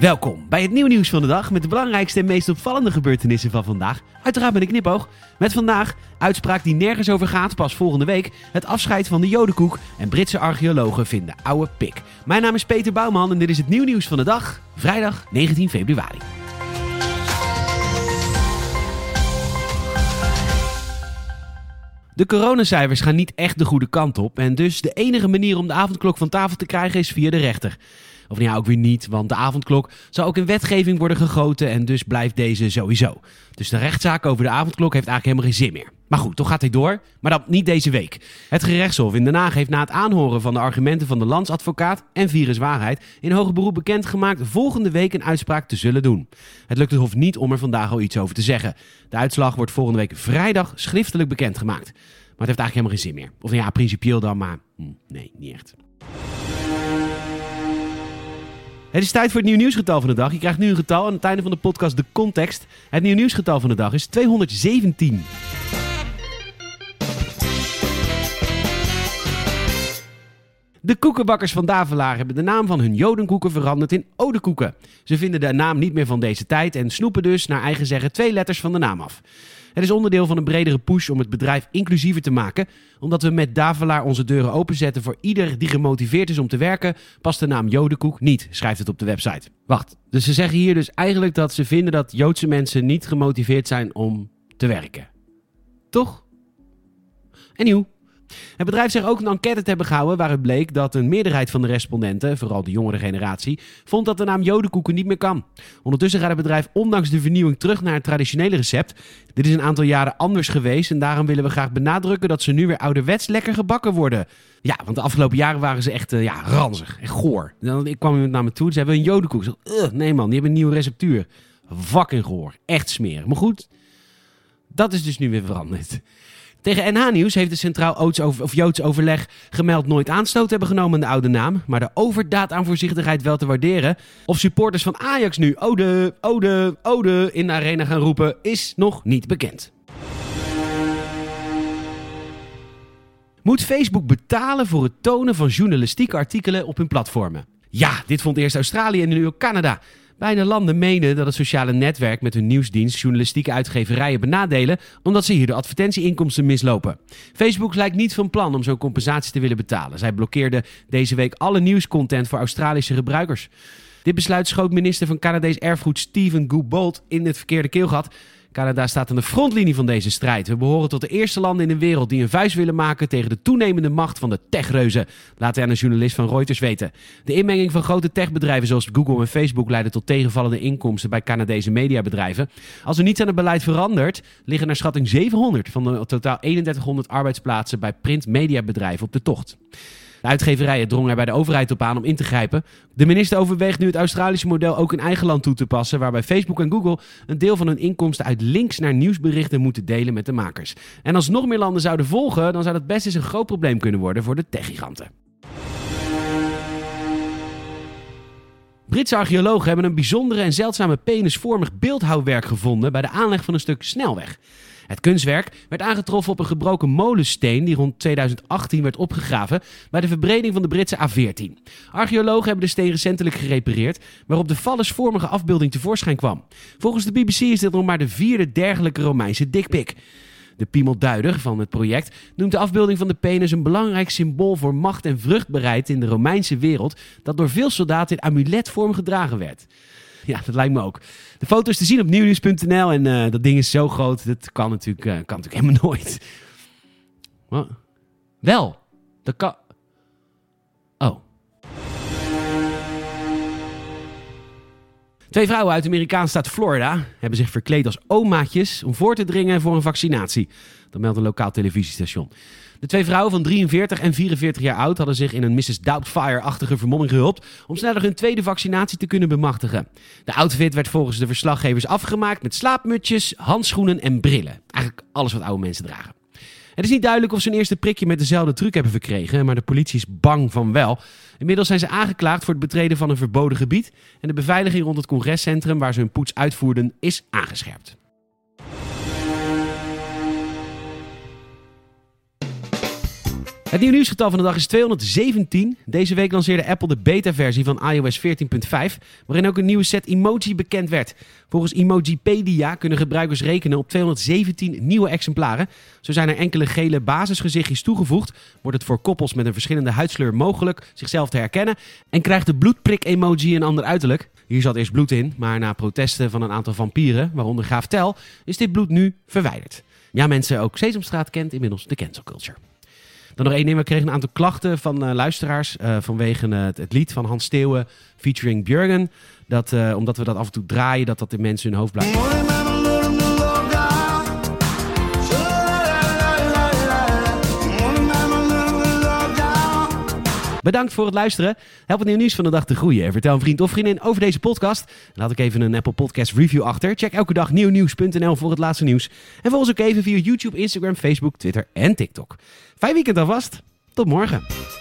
Welkom bij het nieuwe nieuws van de dag met de belangrijkste en meest opvallende gebeurtenissen van vandaag. Uiteraard met een knipoog. Met vandaag uitspraak die nergens over gaat, pas volgende week. Het afscheid van de jodenkoek en Britse archeologen vinden oude pik. Mijn naam is Peter Bouwman en dit is het nieuwe nieuws van de dag, vrijdag 19 februari. De coronacijfers gaan niet echt de goede kant op en dus de enige manier om de avondklok van tafel te krijgen is via de rechter. Of ja, ook weer niet, want de avondklok zou ook in wetgeving worden gegoten en dus blijft deze sowieso. Dus de rechtszaak over de avondklok heeft eigenlijk helemaal geen zin meer. Maar goed, toch gaat hij door, maar dan niet deze week. Het gerechtshof in Den Haag heeft na het aanhoren van de argumenten van de landsadvocaat en viruswaarheid in hoger beroep bekendgemaakt volgende week een uitspraak te zullen doen. Het lukt het hof niet om er vandaag al iets over te zeggen. De uitslag wordt volgende week vrijdag schriftelijk bekendgemaakt. Maar het heeft eigenlijk helemaal geen zin meer. Of nou ja, principieel dan, maar hm, nee, niet echt. Het is tijd voor het nieuw nieuwsgetal van de dag. Je krijgt nu een getal aan het einde van de podcast de context. Het nieuw nieuwsgetal van de dag is 217. De koekenbakkers van Davelaar hebben de naam van hun jodenkoeken veranderd in odekoeken. Ze vinden de naam niet meer van deze tijd en snoepen dus naar eigen zeggen twee letters van de naam af. Het is onderdeel van een bredere push om het bedrijf inclusiever te maken. Omdat we met Davelaar onze deuren openzetten voor ieder die gemotiveerd is om te werken, past de naam Jodenkoek niet, schrijft het op de website. Wacht, dus ze zeggen hier dus eigenlijk dat ze vinden dat Joodse mensen niet gemotiveerd zijn om te werken. Toch? En nieuw. Het bedrijf zegt ook een enquête te hebben gehouden waaruit bleek dat een meerderheid van de respondenten, vooral de jongere generatie, vond dat de naam jodenkoeken niet meer kan. Ondertussen gaat het bedrijf ondanks de vernieuwing terug naar het traditionele recept. Dit is een aantal jaren anders geweest en daarom willen we graag benadrukken dat ze nu weer ouderwets lekker gebakken worden. Ja, want de afgelopen jaren waren ze echt uh, ja, ranzig en goor. Dan, ik kwam iemand naar me toe ze hebben een jodenkoek. Ik zeg, nee man, die hebben een nieuwe receptuur. Fucking goor. Echt smerig. Maar goed, dat is dus nu weer veranderd. Tegen NH Nieuws heeft de Centraal of Joods Overleg gemeld nooit aanstoot hebben genomen aan de oude naam, maar de overdaad aan voorzichtigheid wel te waarderen. Of supporters van Ajax nu ode, ode, ode in de arena gaan roepen, is nog niet bekend. Moet Facebook betalen voor het tonen van journalistieke artikelen op hun platformen? Ja, dit vond eerst Australië en nu ook Canada. Beide landen menen dat het sociale netwerk met hun nieuwsdienst journalistieke uitgeverijen benadelen, omdat ze hier de advertentieinkomsten mislopen. Facebook lijkt niet van plan om zo'n compensatie te willen betalen. Zij blokkeerden deze week alle nieuwscontent voor Australische gebruikers. Dit besluit schoot minister van Canadees erfgoed Stephen Gould in het verkeerde keelgat. Canada staat aan de frontlinie van deze strijd. We behoren tot de eerste landen in de wereld die een vuist willen maken tegen de toenemende macht van de techreuzen, laat hij aan een journalist van Reuters weten. De inmenging van grote techbedrijven zoals Google en Facebook leiden tot tegenvallende inkomsten bij Canadese mediabedrijven. Als er niets aan het beleid verandert, liggen naar schatting 700 van de totaal 3100 arbeidsplaatsen bij printmediabedrijven op de tocht. De uitgeverijen drongen er bij de overheid op aan om in te grijpen. De minister overweegt nu het Australische model ook in eigen land toe te passen, waarbij Facebook en Google een deel van hun inkomsten uit links naar nieuwsberichten moeten delen met de makers. En als nog meer landen zouden volgen, dan zou dat best eens een groot probleem kunnen worden voor de techgiganten. Britse archeologen hebben een bijzondere en zeldzame penisvormig beeldhouwwerk gevonden bij de aanleg van een stuk snelweg. Het kunstwerk werd aangetroffen op een gebroken molensteen die rond 2018 werd opgegraven bij de verbreding van de Britse A14. Archeologen hebben de steen recentelijk gerepareerd, waarop de vallesvormige afbeelding tevoorschijn kwam. Volgens de BBC is dit nog maar de vierde dergelijke Romeinse dikpik. De piemelduider van het project noemt de afbeelding van de penis een belangrijk symbool voor macht en vruchtbaarheid in de Romeinse wereld, dat door veel soldaten in amuletvorm gedragen werd. Ja, dat lijkt me ook. De foto is te zien op nieuwnieuws.nl en uh, dat ding is zo groot, dat kan natuurlijk, uh, kan natuurlijk helemaal nooit. Wat? Wel, dat kan... Twee vrouwen uit de Amerikaanse staat Florida hebben zich verkleed als omaatjes om voor te dringen voor een vaccinatie. Dat meldt een lokaal televisiestation. De twee vrouwen van 43 en 44 jaar oud hadden zich in een Mrs. Doubtfire-achtige vermomming gehulpt om sneller hun tweede vaccinatie te kunnen bemachtigen. De outfit werd volgens de verslaggevers afgemaakt met slaapmutjes, handschoenen en brillen. Eigenlijk alles wat oude mensen dragen. Het is niet duidelijk of ze een eerste prikje met dezelfde truc hebben verkregen, maar de politie is bang van wel. Inmiddels zijn ze aangeklaagd voor het betreden van een verboden gebied en de beveiliging rond het congrescentrum waar ze hun poets uitvoerden is aangescherpt. Het nieuwe nieuwsgetal van de dag is 217. Deze week lanceerde Apple de beta-versie van iOS 14.5, waarin ook een nieuwe set emoji bekend werd. Volgens Emojipedia kunnen gebruikers rekenen op 217 nieuwe exemplaren. Zo zijn er enkele gele basisgezichtjes toegevoegd, wordt het voor koppels met een verschillende huidskleur mogelijk zichzelf te herkennen en krijgt de bloedprik-emoji een ander uiterlijk. Hier zat eerst bloed in, maar na protesten van een aantal vampieren, waaronder Graaf Tel, is dit bloed nu verwijderd. Ja, mensen, ook Sesamstraat kent inmiddels de cancel culture. Dan nog één ding. We kregen een aantal klachten van uh, luisteraars uh, vanwege uh, het, lied van Hans Steeuwen featuring Björgen. Dat, omdat we dat af en toe draaien, dat dat in mensen hun hoofd blijft. Bedankt voor het luisteren. Help het nieuw nieuws van de dag te groeien. En vertel een vriend of vriendin over deze podcast. laat ik even een Apple Podcast review achter. Check elke dag nieuwnieuws.nl voor het laatste nieuws. En volg ons ook even via YouTube, Instagram, Facebook, Twitter en TikTok. Fijn weekend alvast. Tot morgen.